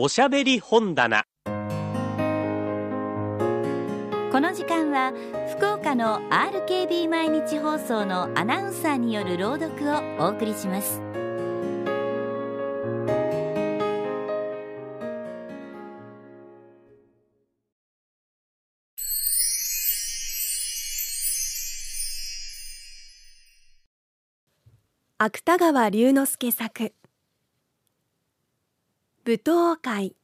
おしゃべり本棚。この時間は福岡の RKB 毎日放送のアナウンサーによる朗読をお送りします。芥川龍之介作舞踏会。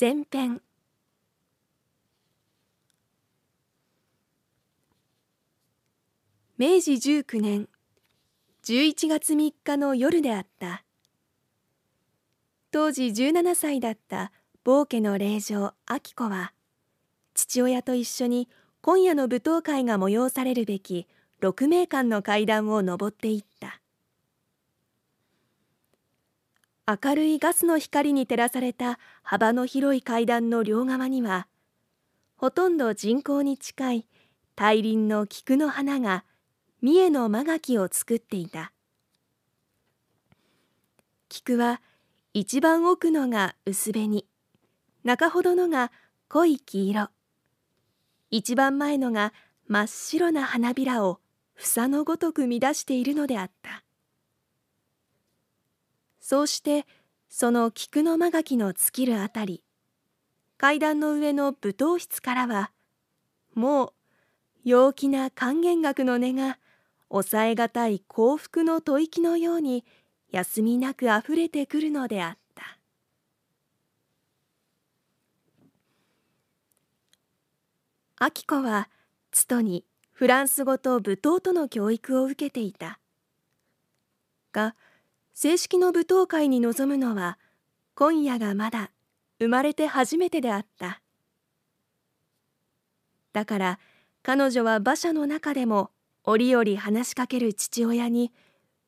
前編。明治19年。11月3日の夜であった。当時17歳だった坊家の令嬢明子は父親と一緒に今夜の舞踏会が催されるべき六名間の階段を上っていった明るいガスの光に照らされた幅の広い階段の両側にはほとんど人工に近い大輪の菊の花が三重の間垣を作っていた。菊は一番奥のが薄紅中ほどのが濃い黄色。一番前のが真っ白な花びらを房のごとく乱しているのであった。そうしてその菊の間垣の尽きるあたり階段の上の舞踏室からはもう陽気な管弦楽の音が抑えがたい幸福の吐息のように休みなくあふれてくるのであった。明子はつとにフランス語と舞踏との教育を受けていた。が正式の舞踏会に臨むのは今夜がまだ生まれて初めてであった。だから彼女は馬車の中でも折々話しかける父親に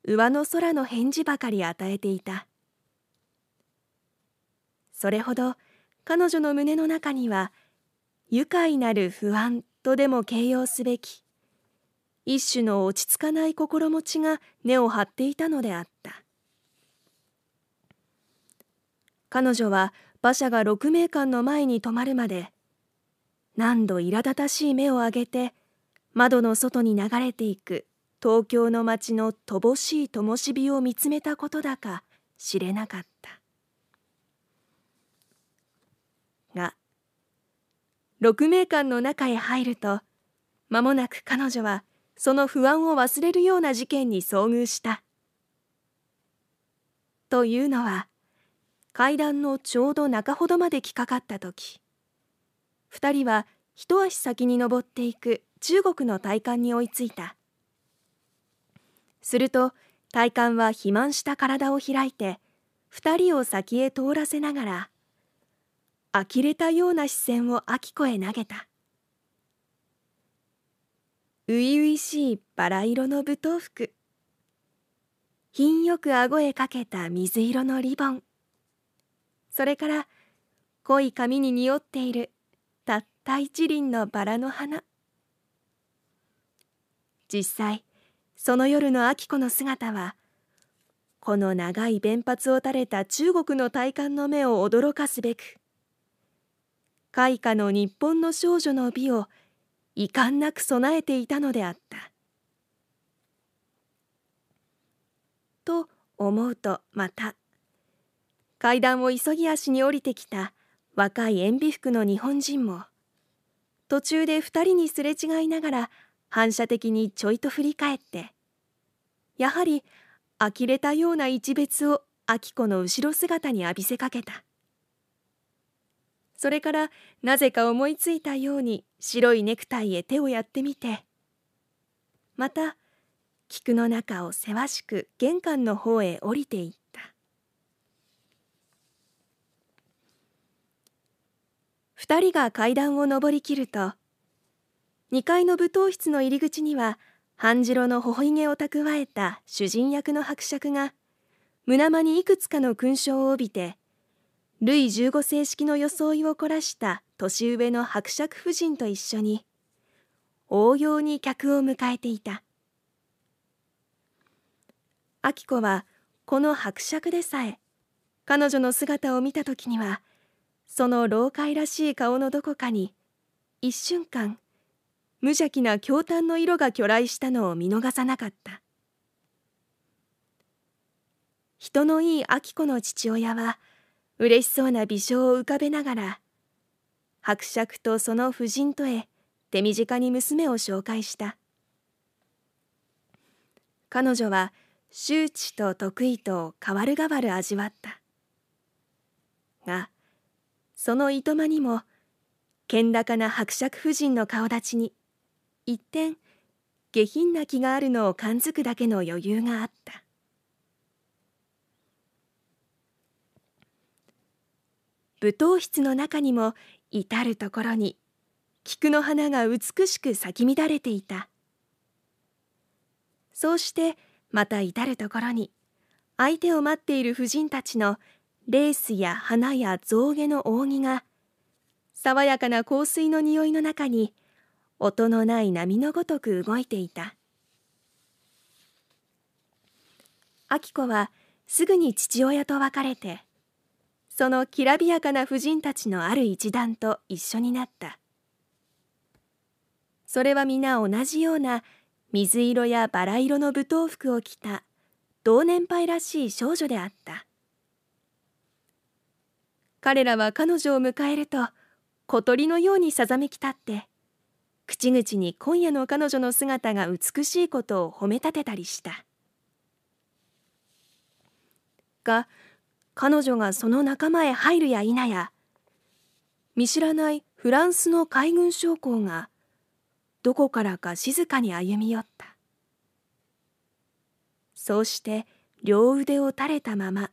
上の空の返事ばかり与えていた。それほど彼女の胸の中には愉快なる不安とでも形容すべき一種の落ち着かない心持ちが根を張っていたのであった。彼女は馬車が六名間の前に止まるまで何度苛立たしい目を上げて窓の外に流れていく東京の街の乏しい灯火を見つめたことだか知れなかった。が六名館の中へ入ると間もなく彼女はその不安を忘れるような事件に遭遇した。というのは階段のちょうど中ほどまで来かかった時二人は一足先に登っていく中国の体幹に追いついた。すると体幹は肥満した体を開いて二人を先へ通らせながら呆れたような視線を明子へ投げた。初々しいバラ色の舞踏服。品よく顎へかけた水色のリボン。それから濃い髪に匂っているたった一輪のバラの花。実際その夜の明子の姿はこの長い弁髪を垂れた中国の体幹の目を驚かすべく開花の日本の少女の美を遺憾なく備えていたのであった。と思うとまた階段を急ぎ足に降りてきた若い塩ビ服の日本人も途中で二人にすれ違いながら反射的にちょいと振り返ってやはり呆れたような一別を明子の後ろ姿に浴びせかけた。それからなぜか思いついたように白いネクタイへ手をやってみてまた菊の中をせわしく玄関の方へ降りていった。二人が階段を上りきると2階の舞踏室の入り口には半白の頬ひげを蓄えた主人役の伯爵が胸間にいくつかの勲章を帯びてルイ15世式の装いを凝らした年上の伯爵夫人と一緒に応用に客を迎えていた。明子はこの伯爵でさえ彼女の姿を見た時にはその老快らしい顔のどこかに一瞬間無邪気な驚嘆の色が巨来したのを見逃さなかった。人のいい明子の父親は嬉しそうな微笑を浮かべながら伯爵とその夫人とへ手短に娘を紹介した。彼女は周知と得意と変わる変わる味わった。がそのいとまにも健高な伯爵夫人の顔立ちに一点下品な気があるのを感づくだけの余裕があった。舞踏室の中にも至る所に菊の花が美しく咲き乱れていた。そうしてまた至る所に相手を待っている婦人たちのレースや花や象牙の扇が爽やかな香水の匂いの中に音のない波のごとく動いていた。明子はすぐに父親と別れてそのきらびやかな婦人たちのある一団と一緒になった。それは皆同じような水色やバラ色の舞踏服を着た同年配らしい少女であった。彼らは彼女を迎えると小鳥のようにさざめき立って口々に今夜の彼女の姿が美しいことを褒めたてたりした。が彼女がその仲間へ入るや否や見知らないフランスの海軍将校がどこからか静かに歩み寄った。そうして両腕を垂れたまま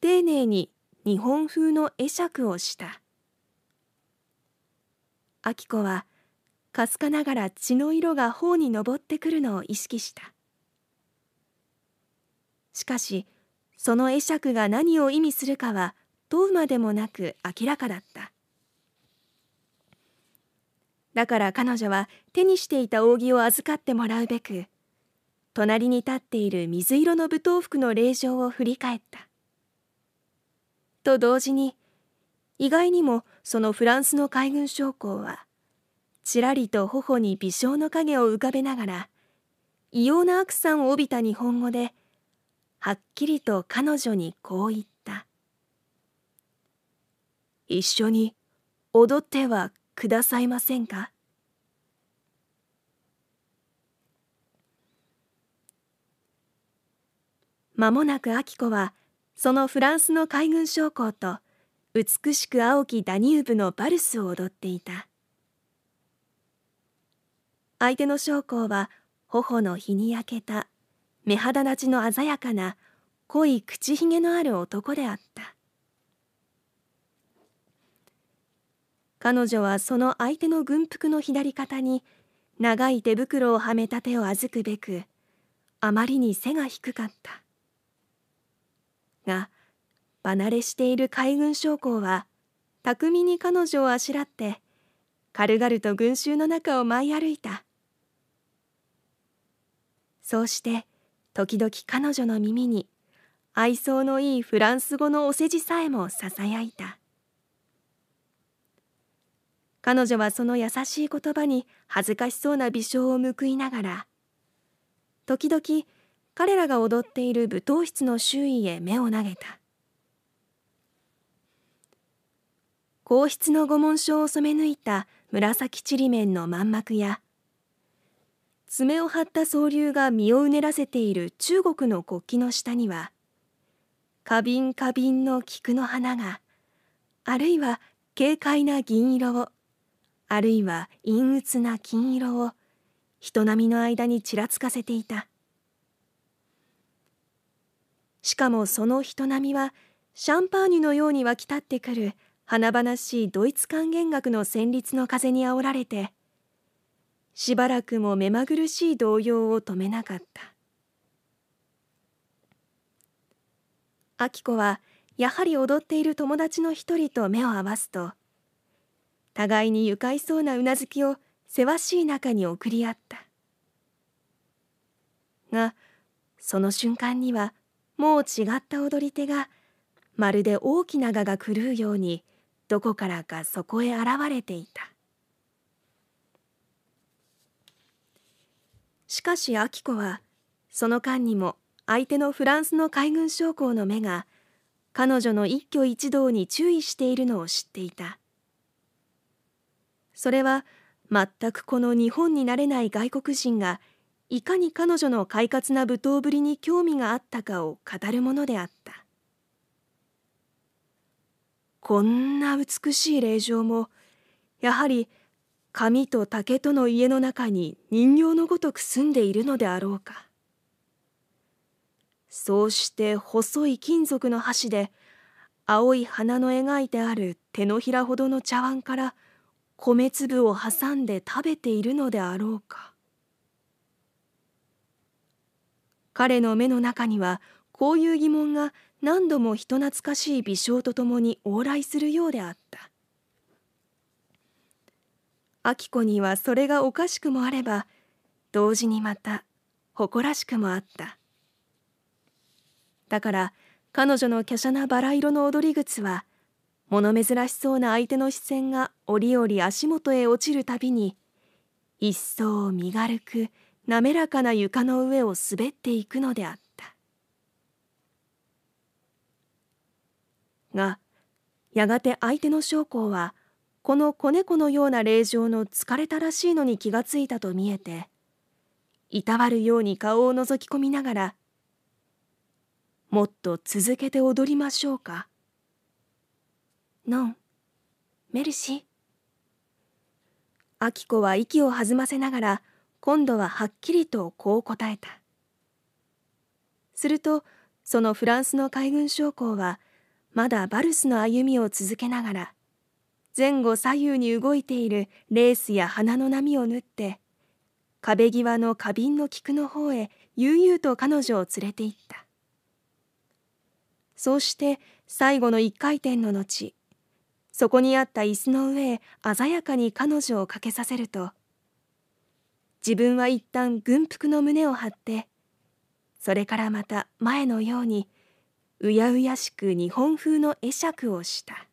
丁寧に日本風の会釈をした。明子はかすかながら血の色が頬に上ってくるのを意識した。しかしその会釈が何を意味するかは問うまでもなく明らかだった。だから彼女は手にしていた扇を預かってもらうべく隣に立っている水色の舞踏服の令状を振り返った。と同時に意外にもそのフランスの海軍将校はちらりと頬に微笑の影を浮かべながら異様な悪さを帯びた日本語ではっきりと彼女にこう言った「一緒に踊ってはくださいませんか?」まもなく明子はそのフランスの海軍将校と美しく青きダニューブのバルスを踊っていた。相手の将校は頬の日に焼けた目肌立ちの鮮やかな濃い口ひげのある男であった。彼女はその相手の軍服の左肩に長い手袋をはめた手を預くべくあまりに背が低かった。が離れしている海軍将校は巧みに彼女をあしらって軽々と群衆の中を舞い歩いた。そうして時々彼女の耳に愛想のいいフランス語のお世辞さえもささやいた。彼女はその優しい言葉に恥ずかしそうな微笑を報いながら時々彼らが踊っている舞踏室の周囲へ目を投げた。皇室の御紋章を染め抜いた紫ちりめんの満幕や爪を張った総流が身をうねらせている中国の国旗の下には花瓶花瓶の菊の花があるいは軽快な銀色をあるいは陰鬱な金色を人波の間にちらつかせていた。しかもその人波はシャンパーニュのように湧き立ってくる華々しいドイツ管弦楽の旋律の風にあおられてしばらくも目まぐるしい動揺を止めなかった。明子はやはり踊っている友達の一人と目を合わすと互いに愉快そうなうなずきをせわしい中に送り合った。がその瞬間にはもう違った踊り手がまるで大きな蛾が狂うようにどこからかそこへ現れていた。しかし明子はその間にも相手のフランスの海軍将校の目が彼女の一挙一動に注意しているのを知っていた。それは全くこの日本になれない外国人がいかに彼女の快活な舞踏ぶりに興味があったかを語るものであった。こんな美しい霊場もやはり紙と竹との家の中に人形のごとく住んでいるのであろうか。そうして細い金属の箸で青い花の描いてある手のひらほどの茶碗から米粒を挟んで食べているのであろうか。彼の目の中にはこういう疑問が何度も人懐かしい微笑とともに往来するようであった。明子にはそれがおかしくもあれば同時にまた誇らしくもあった。だから彼女の華奢なバラ色の踊り靴は物珍しそうな相手の視線が折々足元へ落ちるたびに一層身軽く滑らかな床の上を滑っていくのであった。がやがて相手の将校はこの子猫のような霊場の疲れたらしいのに気がついたと見えていたわるように顔を覗き込みながら「もっと続けて踊りましょうか」「ノンメルシー」明子は息を弾ませながら今度ははっきりとこう答えた。するとそのフランスの海軍将校はまだバルスの歩みを続けながら前後左右に動いているレースや花の波を縫って壁際の花瓶の菊の方へ悠々と彼女を連れて行った。そうして最後の一回転の後そこにあった椅子の上へ鮮やかに彼女をかけさせると自分は一旦軍服の胸を張ってそれからまた前のようにうやうやしく日本風の会釈をした。